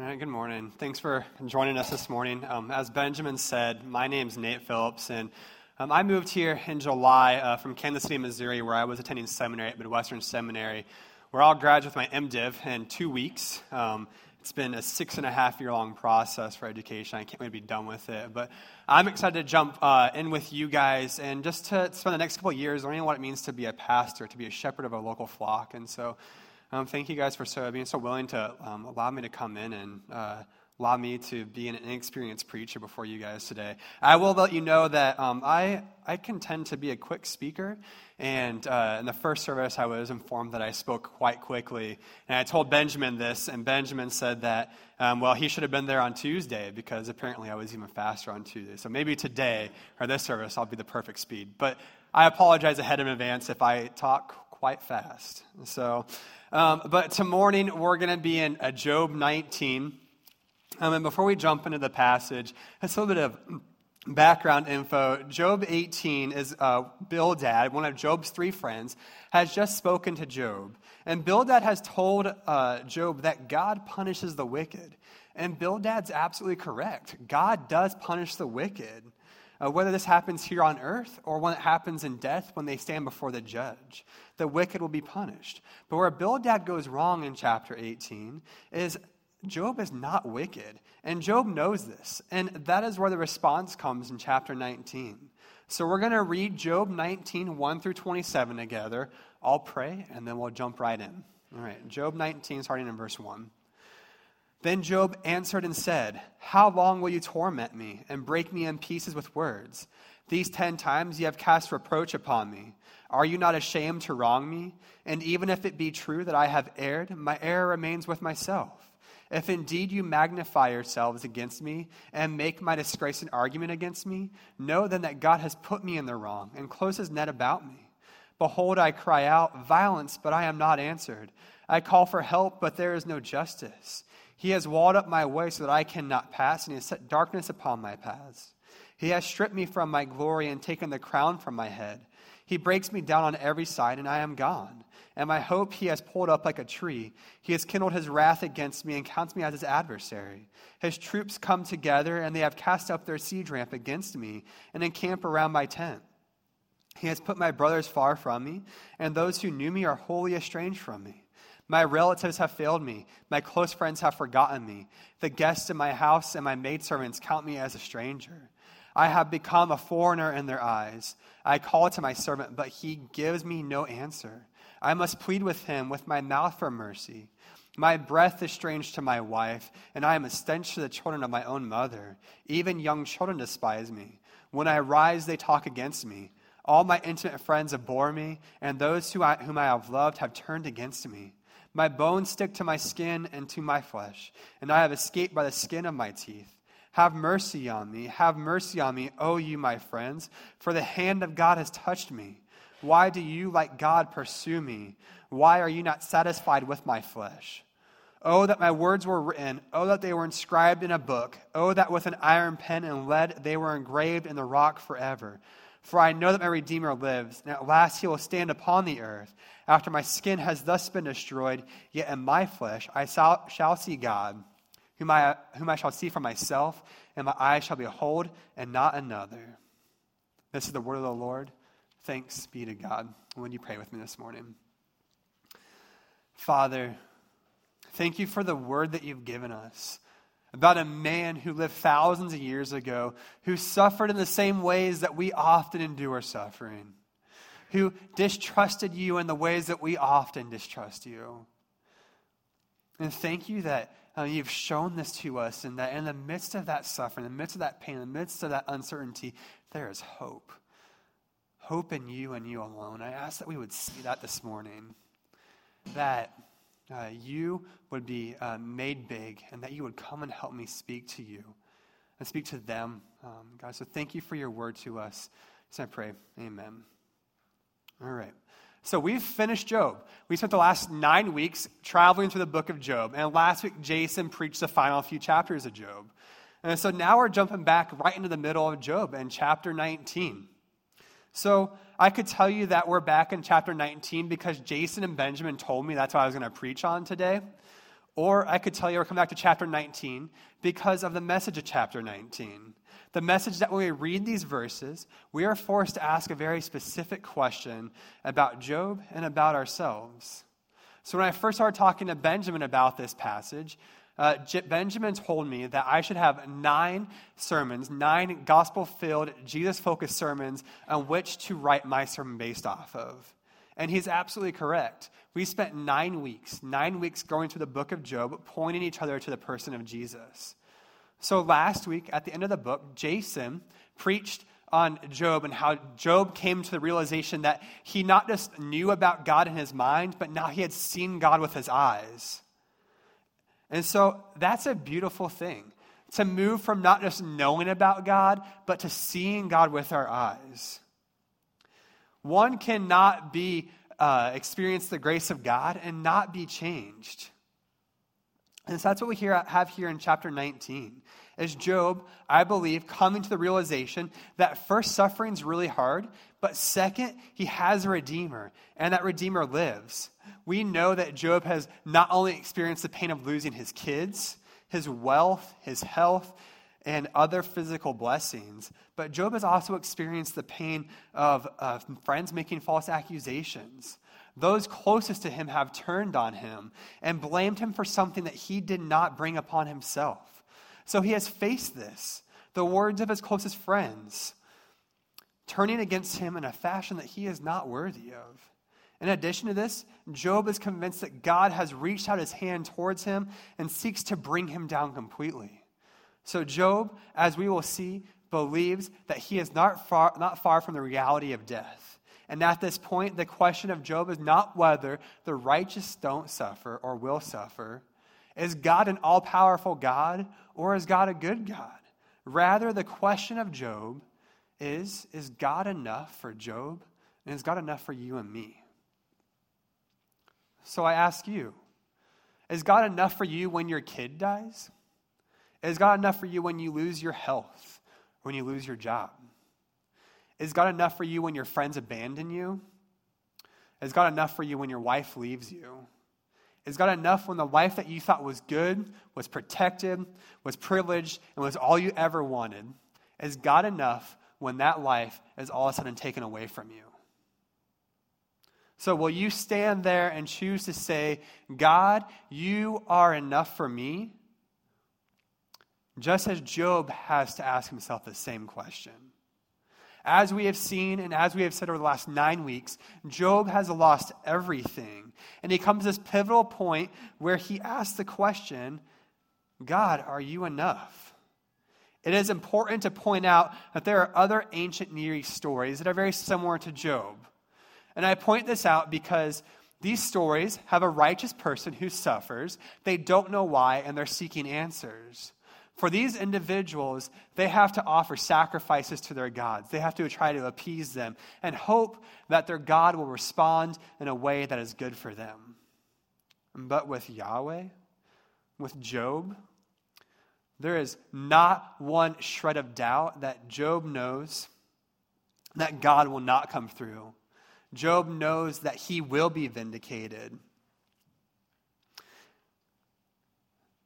All right, good morning. Thanks for joining us this morning. Um, as Benjamin said, my name's Nate Phillips, and um, I moved here in July uh, from Kansas City, Missouri, where I was attending seminary at Midwestern Seminary, where I'll graduate with my MDiv in two weeks. Um, it's been a six and a half year long process for education. I can't wait to be done with it. But I'm excited to jump uh, in with you guys and just to spend the next couple years learning what it means to be a pastor, to be a shepherd of a local flock. And so um, thank you guys for so, being so willing to um, allow me to come in and uh, allow me to be an inexperienced preacher before you guys today. I will let you know that um, I, I can tend to be a quick speaker. And uh, in the first service, I was informed that I spoke quite quickly. And I told Benjamin this, and Benjamin said that, um, well, he should have been there on Tuesday because apparently I was even faster on Tuesday. So maybe today or this service, I'll be the perfect speed. But I apologize ahead in advance if I talk quite fast. So um, but to morning, we're going to be in uh, Job 19. Um, and before we jump into the passage, just a little bit of background info. Job 18 is uh, Bildad, one of Job's three friends, has just spoken to Job. And Bildad has told uh, Job that God punishes the wicked. And Bildad's absolutely correct. God does punish the wicked uh, whether this happens here on earth or when it happens in death when they stand before the judge. The wicked will be punished. But where Bildad goes wrong in chapter 18 is Job is not wicked. And Job knows this. And that is where the response comes in chapter 19. So we're going to read Job 19, 1 through 27 together. I'll pray, and then we'll jump right in. All right, Job 19, starting in verse 1. Then Job answered and said, How long will you torment me and break me in pieces with words? These ten times you have cast reproach upon me. Are you not ashamed to wrong me? And even if it be true that I have erred, my error remains with myself. If indeed you magnify yourselves against me and make my disgrace an argument against me, know then that God has put me in the wrong and closed his net about me. Behold, I cry out, violence, but I am not answered. I call for help, but there is no justice. He has walled up my way so that I cannot pass, and he has set darkness upon my paths. He has stripped me from my glory and taken the crown from my head. He breaks me down on every side, and I am gone. And my hope he has pulled up like a tree. He has kindled his wrath against me and counts me as his adversary. His troops come together, and they have cast up their siege ramp against me and encamp around my tent. He has put my brothers far from me, and those who knew me are wholly estranged from me. My relatives have failed me. My close friends have forgotten me. The guests in my house and my maidservants count me as a stranger. I have become a foreigner in their eyes. I call to my servant, but he gives me no answer. I must plead with him with my mouth for mercy. My breath is strange to my wife, and I am a stench to the children of my own mother. Even young children despise me. When I rise, they talk against me. All my intimate friends abhor me, and those who I, whom I have loved have turned against me. My bones stick to my skin and to my flesh, and I have escaped by the skin of my teeth. Have mercy on me, have mercy on me, O you, my friends, for the hand of God has touched me. Why do you, like God, pursue me? Why are you not satisfied with my flesh? Oh, that my words were written. Oh, that they were inscribed in a book. Oh, that with an iron pen and lead they were engraved in the rock forever. For I know that my Redeemer lives, and at last he will stand upon the earth. After my skin has thus been destroyed, yet in my flesh I shall, shall see God, whom I, whom I shall see for myself, and my eyes shall behold, and not another. This is the word of the Lord. Thanks be to God. When you pray with me this morning? Father, thank you for the word that you've given us about a man who lived thousands of years ago, who suffered in the same ways that we often endure suffering, who distrusted you in the ways that we often distrust you. And thank you that uh, you've shown this to us, and that in the midst of that suffering, in the midst of that pain, in the midst of that uncertainty, there is hope. Hope in you and you alone. I ask that we would see that this morning. That uh, you would be uh, made big and that you would come and help me speak to you and speak to them, um, God. So thank you for your word to us. So I pray, amen. All right. So we've finished Job. We spent the last nine weeks traveling through the book of Job. And last week, Jason preached the final few chapters of Job. And so now we're jumping back right into the middle of Job and chapter 19. So I could tell you that we're back in chapter 19 because Jason and Benjamin told me that's what I was going to preach on today. Or I could tell you, we're coming back to chapter 19 because of the message of chapter 19. The message that when we read these verses, we are forced to ask a very specific question about Job and about ourselves. So when I first started talking to Benjamin about this passage, uh, Benjamin told me that I should have nine sermons, nine gospel filled, Jesus focused sermons on which to write my sermon based off of. And he's absolutely correct. We spent nine weeks, nine weeks going through the book of Job, pointing each other to the person of Jesus. So last week, at the end of the book, Jason preached on Job and how Job came to the realization that he not just knew about God in his mind, but now he had seen God with his eyes. And so that's a beautiful thing to move from not just knowing about God, but to seeing God with our eyes. One cannot be uh, experience the grace of God and not be changed. And so that's what we hear, have here in chapter 19. Is Job, I believe, coming to the realization that first, suffering is really hard, but second, he has a Redeemer, and that Redeemer lives. We know that Job has not only experienced the pain of losing his kids, his wealth, his health, and other physical blessings, but Job has also experienced the pain of uh, friends making false accusations, those closest to him have turned on him and blamed him for something that he did not bring upon himself. So he has faced this, the words of his closest friends, turning against him in a fashion that he is not worthy of. In addition to this, Job is convinced that God has reached out his hand towards him and seeks to bring him down completely. So, Job, as we will see, believes that he is not far, not far from the reality of death. And at this point, the question of Job is not whether the righteous don't suffer or will suffer. Is God an all powerful God or is God a good God? Rather, the question of Job is Is God enough for Job? And is God enough for you and me? So I ask you Is God enough for you when your kid dies? Is God enough for you when you lose your health, when you lose your job? Is God enough for you when your friends abandon you? Is God enough for you when your wife leaves you? Is God enough when the life that you thought was good, was protected, was privileged, and was all you ever wanted? Is God enough when that life is all of a sudden taken away from you? So, will you stand there and choose to say, God, you are enough for me? Just as Job has to ask himself the same question. As we have seen and as we have said over the last nine weeks, Job has lost everything. And he comes to this pivotal point where he asks the question God, are you enough? It is important to point out that there are other ancient Near East stories that are very similar to Job. And I point this out because these stories have a righteous person who suffers, they don't know why, and they're seeking answers. For these individuals, they have to offer sacrifices to their gods. They have to try to appease them and hope that their God will respond in a way that is good for them. But with Yahweh, with Job, there is not one shred of doubt that Job knows that God will not come through. Job knows that he will be vindicated.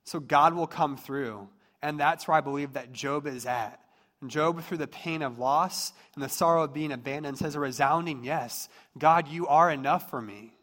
So God will come through. And that's where I believe that Job is at. Job, through the pain of loss and the sorrow of being abandoned, says a resounding yes God, you are enough for me.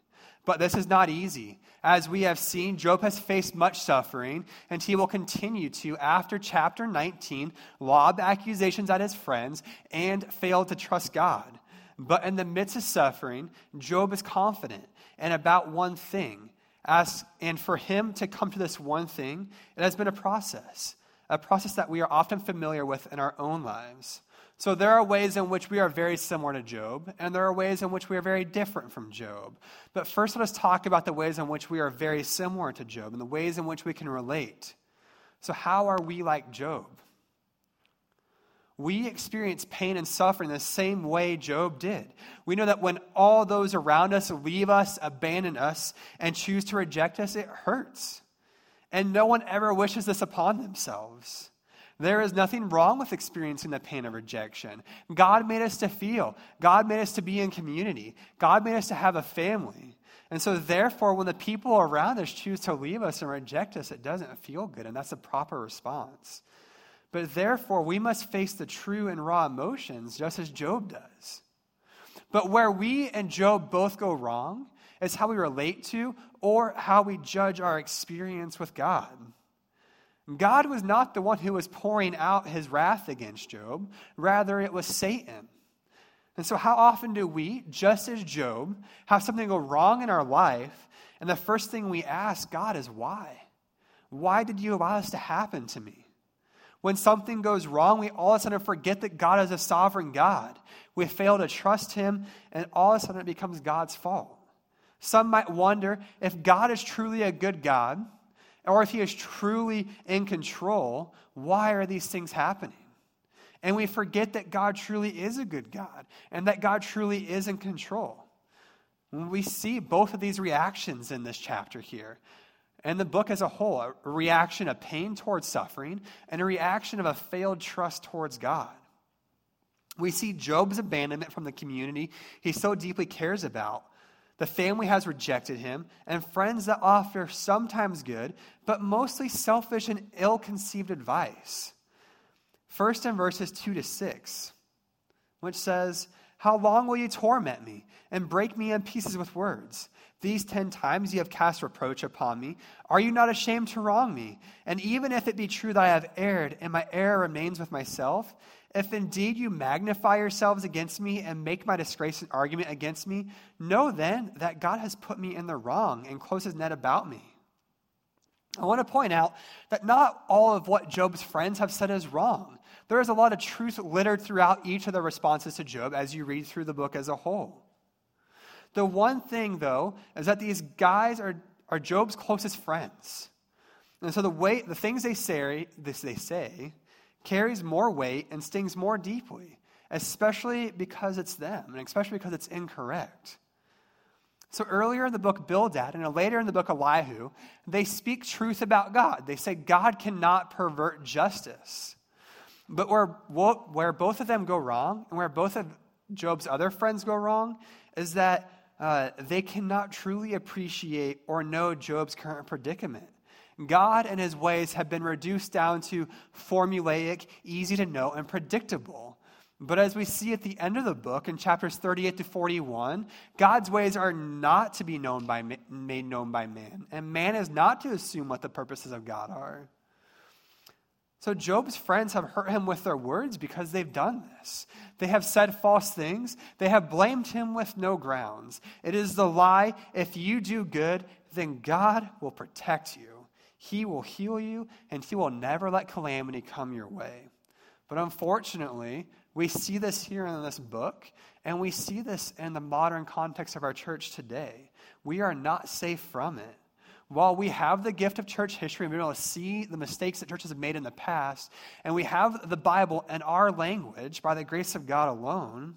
But this is not easy. As we have seen, Job has faced much suffering, and he will continue to, after chapter 19, lob accusations at his friends and fail to trust God. But in the midst of suffering, Job is confident and about one thing. As, and for him to come to this one thing, it has been a process a process that we are often familiar with in our own lives. So there are ways in which we are very similar to Job, and there are ways in which we are very different from Job. But first, let us talk about the ways in which we are very similar to Job and the ways in which we can relate. So, how are we like Job? We experience pain and suffering the same way Job did. We know that when all those around us leave us, abandon us, and choose to reject us, it hurts. And no one ever wishes this upon themselves. There is nothing wrong with experiencing the pain of rejection. God made us to feel, God made us to be in community, God made us to have a family. And so, therefore, when the people around us choose to leave us and reject us, it doesn't feel good, and that's the proper response. But therefore, we must face the true and raw emotions just as Job does. But where we and Job both go wrong is how we relate to or how we judge our experience with God. God was not the one who was pouring out his wrath against Job, rather, it was Satan. And so, how often do we, just as Job, have something go wrong in our life, and the first thing we ask God is, why? Why did you allow this to happen to me? When something goes wrong, we all of a sudden forget that God is a sovereign God. We fail to trust Him, and all of a sudden it becomes God's fault. Some might wonder if God is truly a good God, or if He is truly in control, why are these things happening? And we forget that God truly is a good God and that God truly is in control. We see both of these reactions in this chapter here. And the book as a whole a reaction of pain towards suffering and a reaction of a failed trust towards God. We see Job's abandonment from the community he so deeply cares about. The family has rejected him, and friends that offer sometimes good, but mostly selfish and ill conceived advice. First in verses 2 to 6, which says, How long will you torment me and break me in pieces with words? These ten times you have cast reproach upon me. Are you not ashamed to wrong me? And even if it be true that I have erred, and my error remains with myself, if indeed you magnify yourselves against me and make my disgrace an argument against me, know then that God has put me in the wrong and closed his net about me. I want to point out that not all of what Job's friends have said is wrong. There is a lot of truth littered throughout each of the responses to Job as you read through the book as a whole. The one thing, though, is that these guys are, are Job's closest friends. And so the way the things they say, this they say carries more weight and stings more deeply, especially because it's them, and especially because it's incorrect. So earlier in the book Bildad and later in the book Elihu, they speak truth about God. They say God cannot pervert justice. But where, where both of them go wrong, and where both of Job's other friends go wrong, is that uh, they cannot truly appreciate or know Job's current predicament. God and his ways have been reduced down to formulaic, easy to know, and predictable. But as we see at the end of the book in chapters 38 to 41, God's ways are not to be known by, made known by man, and man is not to assume what the purposes of God are. So Job's friends have hurt him with their words because they've done this. They have said false things. They have blamed him with no grounds. It is the lie if you do good, then God will protect you. He will heal you, and He will never let calamity come your way. But unfortunately, we see this here in this book, and we see this in the modern context of our church today. We are not safe from it while we have the gift of church history and we're able to see the mistakes that churches have made in the past, and we have the Bible and our language by the grace of God alone,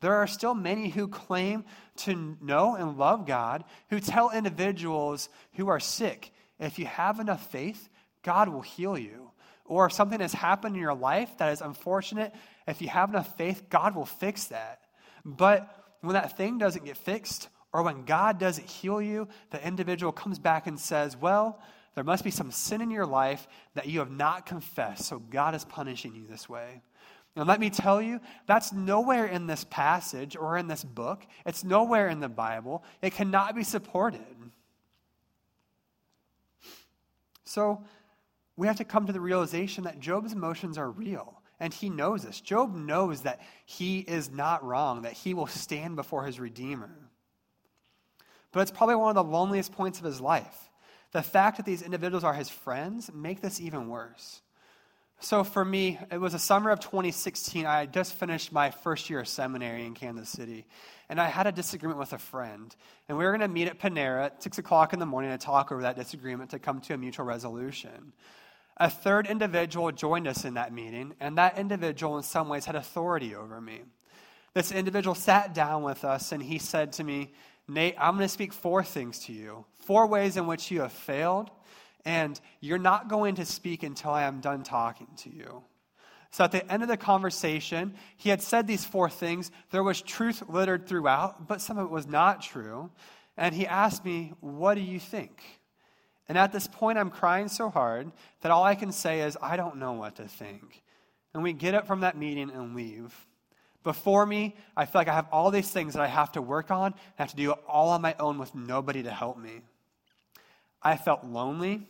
there are still many who claim to know and love God who tell individuals who are sick, if you have enough faith, God will heal you. Or if something has happened in your life that is unfortunate, if you have enough faith, God will fix that. But when that thing doesn't get fixed, or when God doesn't heal you, the individual comes back and says, Well, there must be some sin in your life that you have not confessed, so God is punishing you this way. And let me tell you, that's nowhere in this passage or in this book. It's nowhere in the Bible. It cannot be supported. So we have to come to the realization that Job's emotions are real. And he knows this. Job knows that he is not wrong, that he will stand before his Redeemer. But it's probably one of the loneliest points of his life. The fact that these individuals are his friends make this even worse. So for me, it was the summer of 2016. I had just finished my first year of seminary in Kansas City. And I had a disagreement with a friend. And we were going to meet at Panera at 6 o'clock in the morning to talk over that disagreement to come to a mutual resolution. A third individual joined us in that meeting, and that individual, in some ways, had authority over me. This individual sat down with us and he said to me, Nate, I'm going to speak four things to you. Four ways in which you have failed and you're not going to speak until I am done talking to you. So at the end of the conversation, he had said these four things. There was truth littered throughout, but some of it was not true. And he asked me, What do you think? And at this point, I'm crying so hard that all I can say is, I don't know what to think. And we get up from that meeting and leave. Before me, I feel like I have all these things that I have to work on. I have to do it all on my own with nobody to help me. I felt lonely,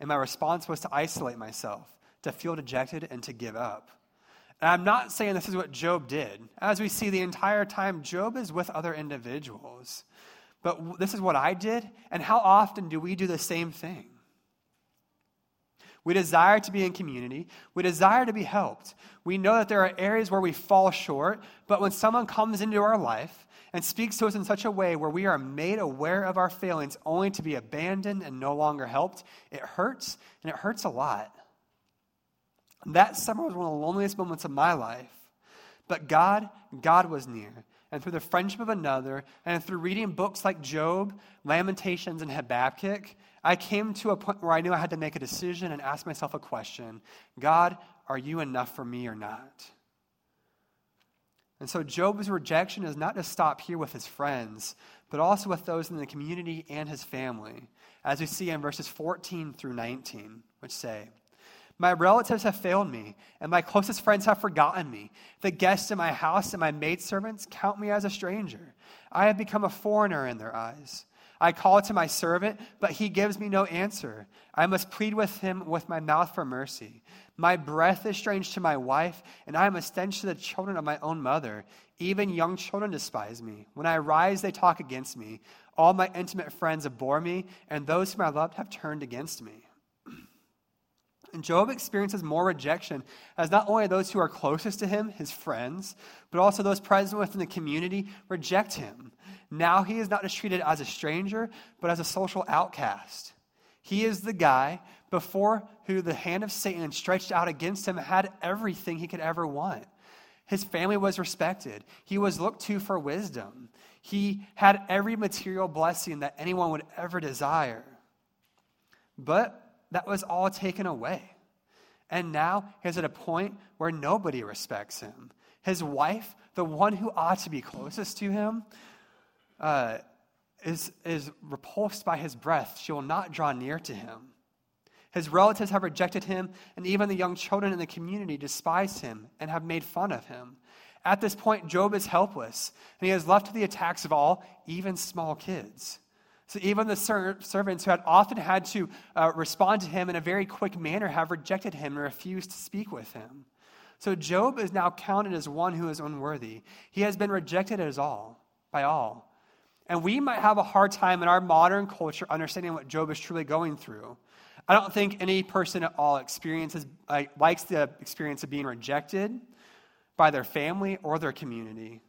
and my response was to isolate myself to feel dejected and to give up. And I'm not saying this is what Job did. As we see the entire time, Job is with other individuals. But this is what I did, and how often do we do the same thing? We desire to be in community. We desire to be helped. We know that there are areas where we fall short, but when someone comes into our life and speaks to us in such a way where we are made aware of our failings only to be abandoned and no longer helped, it hurts, and it hurts a lot. That summer was one of the loneliest moments of my life. But God, God was near. And through the friendship of another, and through reading books like Job, Lamentations, and Habakkuk, I came to a point where I knew I had to make a decision and ask myself a question God, are you enough for me or not? And so Job's rejection is not to stop here with his friends, but also with those in the community and his family, as we see in verses 14 through 19, which say, my relatives have failed me, and my closest friends have forgotten me. The guests in my house and my maidservants count me as a stranger. I have become a foreigner in their eyes. I call to my servant, but he gives me no answer. I must plead with him with my mouth for mercy. My breath is strange to my wife, and I am a stench to the children of my own mother. Even young children despise me. When I rise, they talk against me. All my intimate friends abhor me, and those whom I loved have turned against me. And Job experiences more rejection as not only those who are closest to him, his friends, but also those present within the community reject him. Now he is not just treated as a stranger, but as a social outcast. He is the guy before who the hand of Satan stretched out against him had everything he could ever want. His family was respected. He was looked to for wisdom. He had every material blessing that anyone would ever desire. But that was all taken away. And now he's at a point where nobody respects him. His wife, the one who ought to be closest to him, uh, is, is repulsed by his breath. She will not draw near to him. His relatives have rejected him, and even the young children in the community despise him and have made fun of him. At this point, Job is helpless, and he is left to the attacks of all, even small kids. So even the ser- servants who had often had to uh, respond to him in a very quick manner have rejected him and refused to speak with him. So Job is now counted as one who is unworthy. He has been rejected as all by all. And we might have a hard time in our modern culture understanding what Job is truly going through. I don't think any person at all experiences like, likes the experience of being rejected by their family or their community.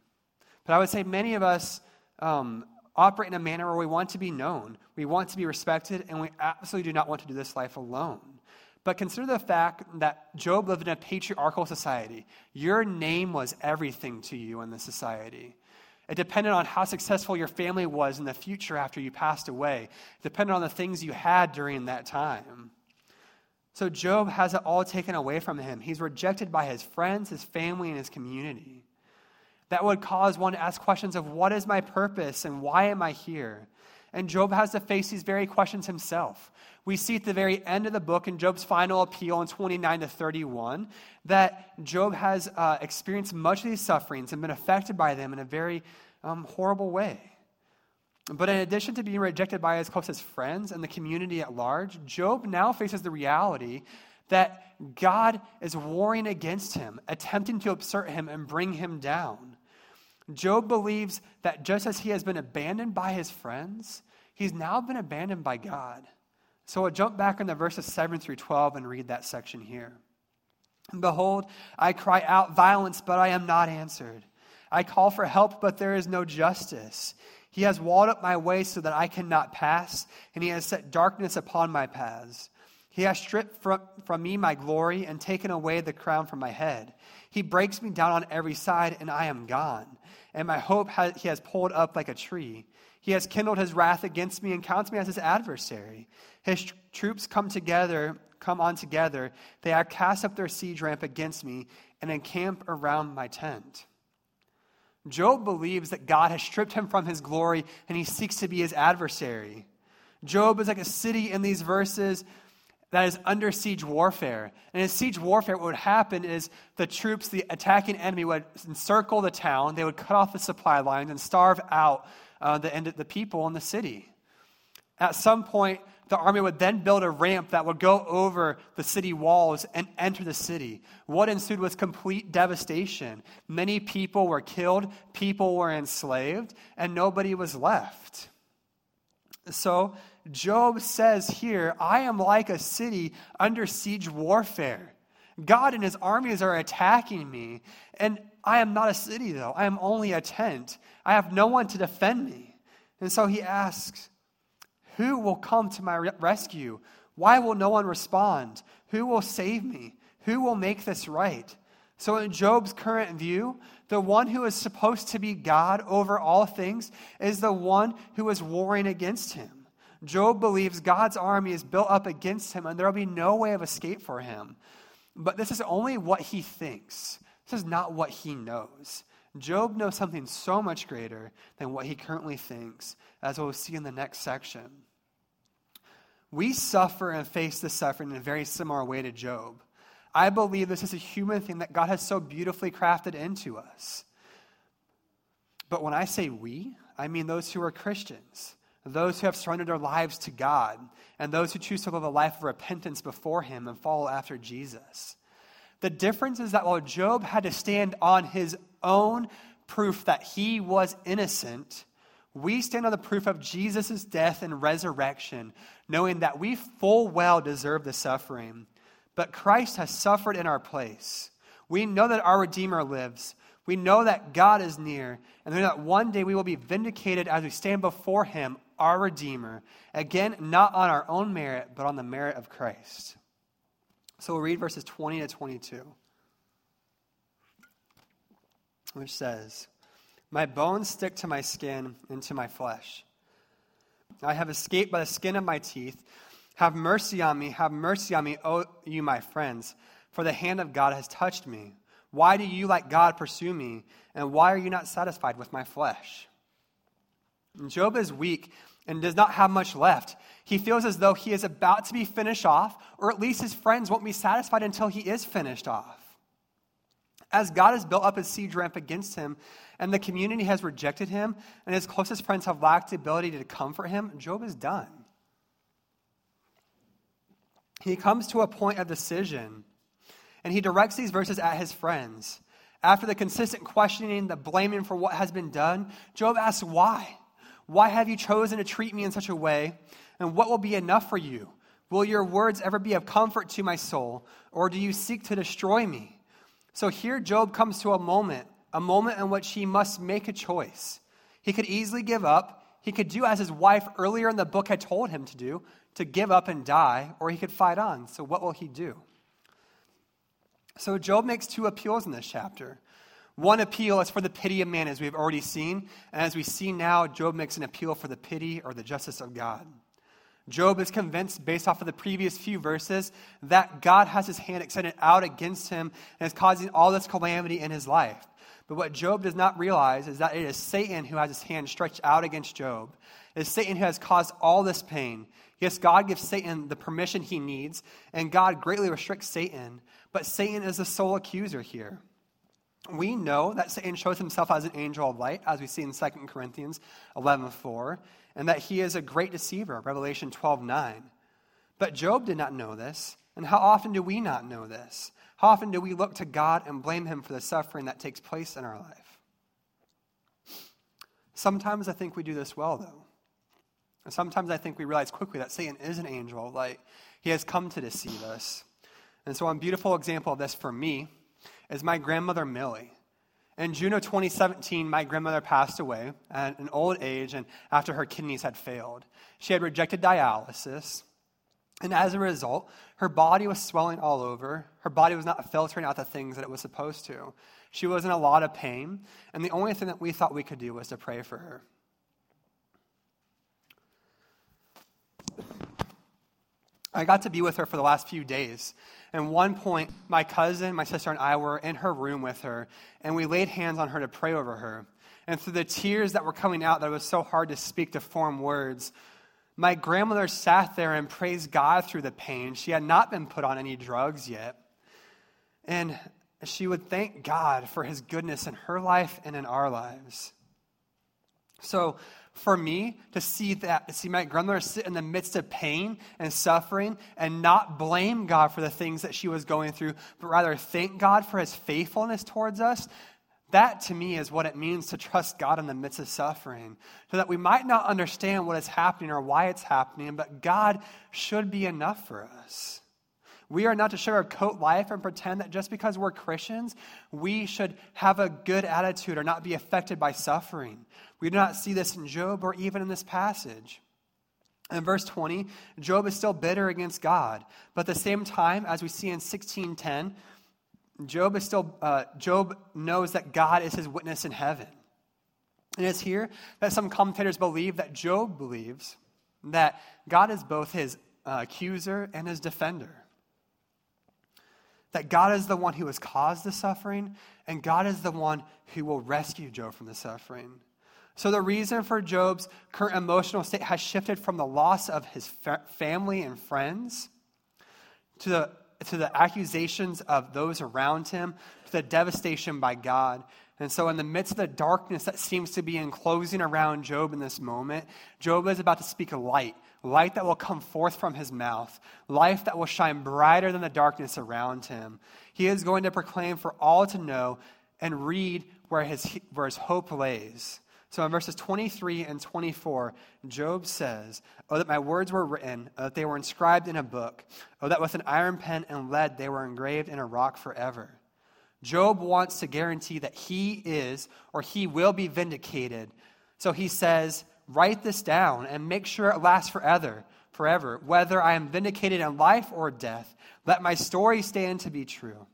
But I would say many of us um, operate in a manner where we want to be known, we want to be respected, and we absolutely do not want to do this life alone. But consider the fact that Job lived in a patriarchal society. Your name was everything to you in the society. It depended on how successful your family was in the future after you passed away. It depended on the things you had during that time. So Job has it all taken away from him. He's rejected by his friends, his family, and his community that would cause one to ask questions of what is my purpose and why am I here? And Job has to face these very questions himself. We see at the very end of the book, in Job's final appeal in 29 to 31, that Job has uh, experienced much of these sufferings and been affected by them in a very um, horrible way. But in addition to being rejected by his closest friends and the community at large, Job now faces the reality that God is warring against him, attempting to upset him and bring him down. Job believes that just as he has been abandoned by his friends, he's now been abandoned by God. So we'll jump back in the verses 7 through 12 and read that section here. Behold, I cry out violence, but I am not answered. I call for help, but there is no justice. He has walled up my way so that I cannot pass, and he has set darkness upon my paths. He has stripped from, from me my glory and taken away the crown from my head. He breaks me down on every side, and I am gone and my hope has, he has pulled up like a tree. He has kindled his wrath against me and counts me as his adversary. His tr- troops come together, come on together. They have cast up their siege ramp against me and encamp around my tent. Job believes that God has stripped him from his glory and he seeks to be his adversary. Job is like a city in these verses that is under siege warfare. And in siege warfare, what would happen is the troops, the attacking enemy, would encircle the town, they would cut off the supply lines and starve out uh, the, end, the people in the city. At some point, the army would then build a ramp that would go over the city walls and enter the city. What ensued was complete devastation. Many people were killed, people were enslaved, and nobody was left. So, Job says here, I am like a city under siege warfare. God and his armies are attacking me. And I am not a city, though. I am only a tent. I have no one to defend me. And so he asks, Who will come to my rescue? Why will no one respond? Who will save me? Who will make this right? So, in Job's current view, the one who is supposed to be God over all things is the one who is warring against him. Job believes God's army is built up against him and there will be no way of escape for him. But this is only what he thinks. This is not what he knows. Job knows something so much greater than what he currently thinks, as we'll see in the next section. We suffer and face this suffering in a very similar way to Job. I believe this is a human thing that God has so beautifully crafted into us. But when I say we, I mean those who are Christians those who have surrendered their lives to God, and those who choose to live a life of repentance before Him and follow after Jesus. The difference is that while Job had to stand on his own proof that he was innocent, we stand on the proof of Jesus' death and resurrection, knowing that we full well deserve the suffering. But Christ has suffered in our place. We know that our Redeemer lives. We know that God is near, and that one day we will be vindicated as we stand before Him our Redeemer. Again, not on our own merit, but on the merit of Christ. So we'll read verses 20 to 22, which says, My bones stick to my skin and to my flesh. I have escaped by the skin of my teeth. Have mercy on me, have mercy on me, O you, my friends, for the hand of God has touched me. Why do you, like God, pursue me? And why are you not satisfied with my flesh? Job is weak and does not have much left. He feels as though he is about to be finished off, or at least his friends won't be satisfied until he is finished off. As God has built up his siege ramp against him, and the community has rejected him, and his closest friends have lacked the ability to comfort him, Job is done. He comes to a point of decision, and he directs these verses at his friends. After the consistent questioning, the blaming for what has been done, Job asks why. Why have you chosen to treat me in such a way? And what will be enough for you? Will your words ever be of comfort to my soul? Or do you seek to destroy me? So here, Job comes to a moment, a moment in which he must make a choice. He could easily give up. He could do as his wife earlier in the book had told him to do, to give up and die, or he could fight on. So, what will he do? So, Job makes two appeals in this chapter. One appeal is for the pity of man, as we've already seen. And as we see now, Job makes an appeal for the pity or the justice of God. Job is convinced, based off of the previous few verses, that God has his hand extended out against him and is causing all this calamity in his life. But what Job does not realize is that it is Satan who has his hand stretched out against Job. It is Satan who has caused all this pain. Yes, God gives Satan the permission he needs, and God greatly restricts Satan. But Satan is the sole accuser here. We know that Satan shows himself as an angel of light, as we see in 2 Corinthians 11.4, and that he is a great deceiver, Revelation 12.9. But Job did not know this, and how often do we not know this? How often do we look to God and blame him for the suffering that takes place in our life? Sometimes I think we do this well, though. And sometimes I think we realize quickly that Satan is an angel light. He has come to deceive us. And so, one beautiful example of this for me is my grandmother Millie. In June of 2017, my grandmother passed away at an old age and after her kidneys had failed. She had rejected dialysis, and as a result, her body was swelling all over. Her body was not filtering out the things that it was supposed to. She was in a lot of pain, and the only thing that we thought we could do was to pray for her. I got to be with her for the last few days. And one point, my cousin, my sister, and I were in her room with her, and we laid hands on her to pray over her. And through the tears that were coming out, that it was so hard to speak to form words, my grandmother sat there and praised God through the pain. She had not been put on any drugs yet. And she would thank God for his goodness in her life and in our lives. So, for me to see that, to see my grandmother sit in the midst of pain and suffering and not blame God for the things that she was going through, but rather thank God for his faithfulness towards us, that to me is what it means to trust God in the midst of suffering. So that we might not understand what is happening or why it's happening, but God should be enough for us. We are not to sugarcoat life and pretend that just because we're Christians, we should have a good attitude or not be affected by suffering. We do not see this in Job or even in this passage. In verse 20, Job is still bitter against God. But at the same time, as we see in 1610, Job is still uh, Job knows that God is his witness in heaven. And it's here that some commentators believe that Job believes that God is both his uh, accuser and his defender that God is the one who has caused the suffering, and God is the one who will rescue Job from the suffering. So, the reason for Job's current emotional state has shifted from the loss of his fa- family and friends to the, to the accusations of those around him, to the devastation by God. And so, in the midst of the darkness that seems to be enclosing around Job in this moment, Job is about to speak light light that will come forth from his mouth, life that will shine brighter than the darkness around him. He is going to proclaim for all to know and read where his, where his hope lays. So in verses 23 and 24, Job says, Oh, that my words were written, oh, that they were inscribed in a book, oh, that with an iron pen and lead they were engraved in a rock forever. Job wants to guarantee that he is or he will be vindicated. So he says, Write this down and make sure it lasts forever, forever, whether I am vindicated in life or death. Let my story stand to be true.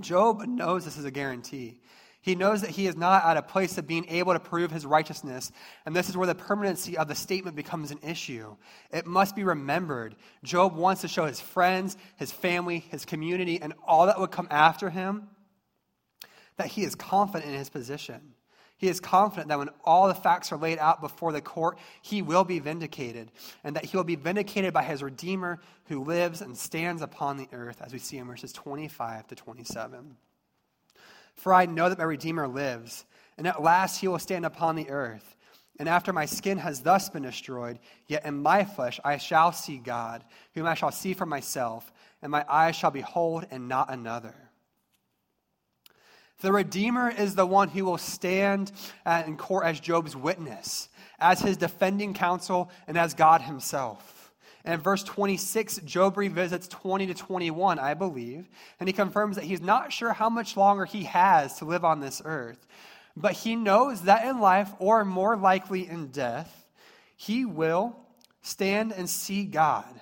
Job knows this is a guarantee. He knows that he is not at a place of being able to prove his righteousness, and this is where the permanency of the statement becomes an issue. It must be remembered. Job wants to show his friends, his family, his community, and all that would come after him that he is confident in his position. He is confident that when all the facts are laid out before the court, he will be vindicated, and that he will be vindicated by his Redeemer who lives and stands upon the earth, as we see in verses 25 to 27. For I know that my Redeemer lives, and at last he will stand upon the earth. And after my skin has thus been destroyed, yet in my flesh I shall see God, whom I shall see for myself, and my eyes shall behold and not another. The Redeemer is the one who will stand uh, in court as Job's witness, as his defending counsel, and as God himself. And in verse 26, Job revisits 20 to 21, I believe, and he confirms that he's not sure how much longer he has to live on this earth. But he knows that in life, or more likely in death, he will stand and see God.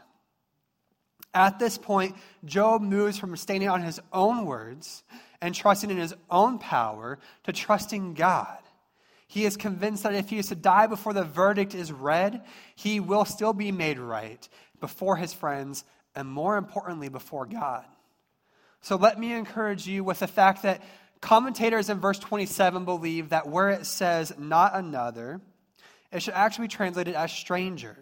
At this point, Job moves from standing on his own words and trusting in his own power to trusting God. He is convinced that if he is to die before the verdict is read, he will still be made right before his friends and, more importantly, before God. So let me encourage you with the fact that commentators in verse 27 believe that where it says not another, it should actually be translated as stranger,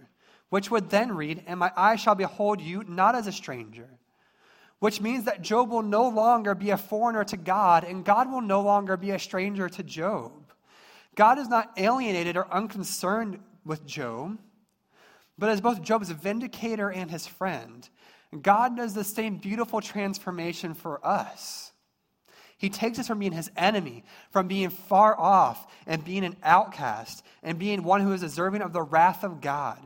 which would then read, And my eyes shall behold you not as a stranger which means that Job will no longer be a foreigner to God, and God will no longer be a stranger to Job. God is not alienated or unconcerned with Job, but as both Job's vindicator and his friend. God does the same beautiful transformation for us. He takes us from being his enemy, from being far off and being an outcast, and being one who is deserving of the wrath of God,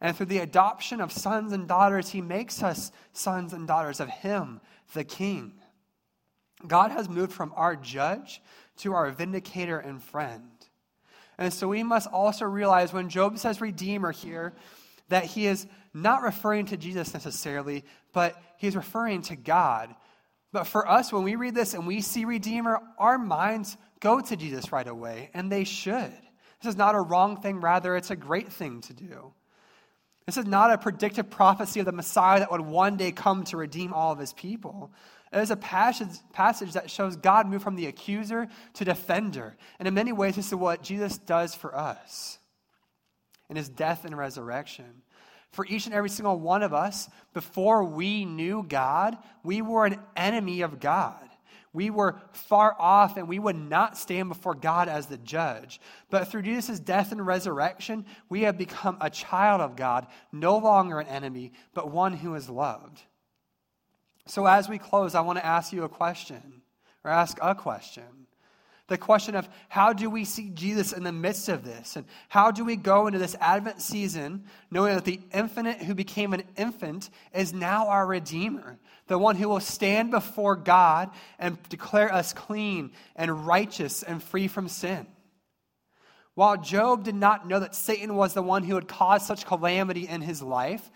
and through the adoption of sons and daughters, he makes us sons and daughters of him, the king. God has moved from our judge to our vindicator and friend. And so we must also realize when Job says redeemer here, that he is not referring to Jesus necessarily, but he's referring to God. But for us, when we read this and we see redeemer, our minds go to Jesus right away, and they should. This is not a wrong thing, rather, it's a great thing to do. This is not a predictive prophecy of the Messiah that would one day come to redeem all of his people. It is a passage, passage that shows God move from the accuser to defender. And in many ways, this is what Jesus does for us in his death and resurrection. For each and every single one of us, before we knew God, we were an enemy of God. We were far off and we would not stand before God as the judge. But through Jesus' death and resurrection, we have become a child of God, no longer an enemy, but one who is loved. So as we close, I want to ask you a question, or ask a question. The question of how do we see Jesus in the midst of this? And how do we go into this Advent season knowing that the infinite who became an infant is now our Redeemer, the one who will stand before God and declare us clean and righteous and free from sin? While Job did not know that Satan was the one who had caused such calamity in his life,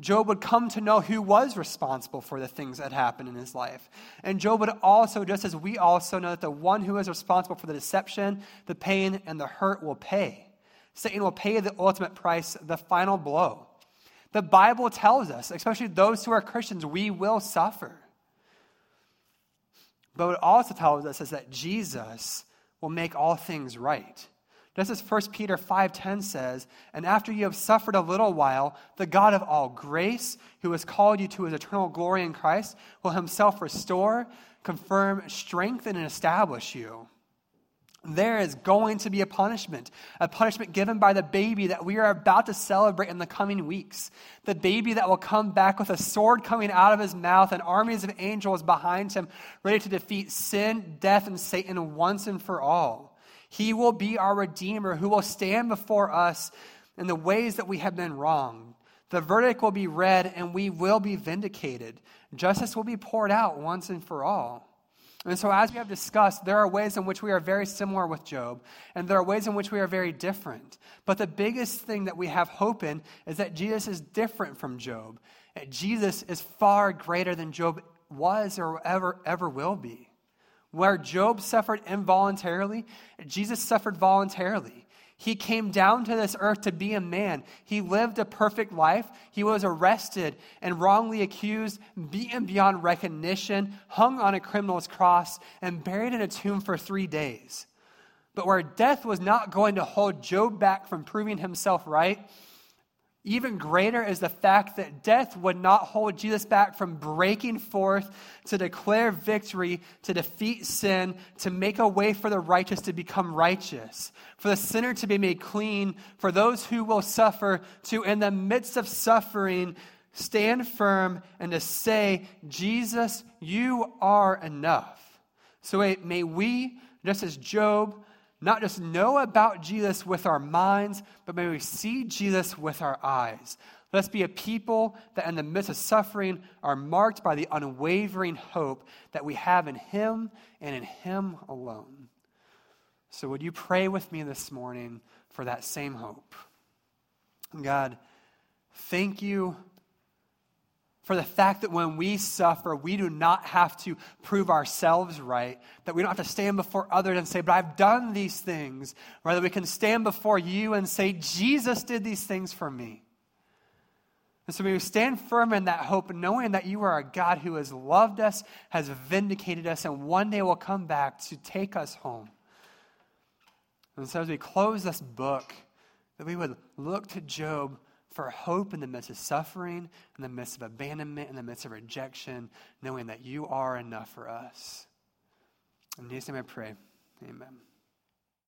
Job would come to know who was responsible for the things that happened in his life. And Job would also, just as we also know, that the one who is responsible for the deception, the pain, and the hurt will pay. Satan will pay the ultimate price, the final blow. The Bible tells us, especially those who are Christians, we will suffer. But what it also tells us is that Jesus will make all things right. Just as 1 Peter 5:10 says, "And after you have suffered a little while, the God of all grace, who has called you to his eternal glory in Christ, will himself restore, confirm, strengthen and establish you." There is going to be a punishment, a punishment given by the baby that we are about to celebrate in the coming weeks. The baby that will come back with a sword coming out of his mouth and armies of angels behind him, ready to defeat sin, death, and Satan once and for all. He will be our Redeemer who will stand before us in the ways that we have been wronged. The verdict will be read and we will be vindicated. Justice will be poured out once and for all. And so, as we have discussed, there are ways in which we are very similar with Job, and there are ways in which we are very different. But the biggest thing that we have hope in is that Jesus is different from Job. that Jesus is far greater than Job was or ever, ever will be. Where Job suffered involuntarily, Jesus suffered voluntarily. He came down to this earth to be a man. He lived a perfect life. He was arrested and wrongly accused, beaten beyond recognition, hung on a criminal's cross, and buried in a tomb for three days. But where death was not going to hold Job back from proving himself right, even greater is the fact that death would not hold Jesus back from breaking forth to declare victory, to defeat sin, to make a way for the righteous to become righteous, for the sinner to be made clean, for those who will suffer to, in the midst of suffering, stand firm and to say, Jesus, you are enough. So may we, just as Job, not just know about Jesus with our minds, but may we see Jesus with our eyes. Let's be a people that, in the midst of suffering, are marked by the unwavering hope that we have in Him and in Him alone. So, would you pray with me this morning for that same hope? God, thank you for the fact that when we suffer, we do not have to prove ourselves right, that we don't have to stand before others and say, But I've done these things. Rather, we can stand before you and say, Jesus did these things for me. And so we stand firm in that hope, knowing that you are a God who has loved us, has vindicated us, and one day will come back to take us home. And so as we close this book, that we would look to Job for hope in the midst of suffering, in the midst of abandonment, in the midst of rejection, knowing that you are enough for us. In Jesus' name I pray. Amen.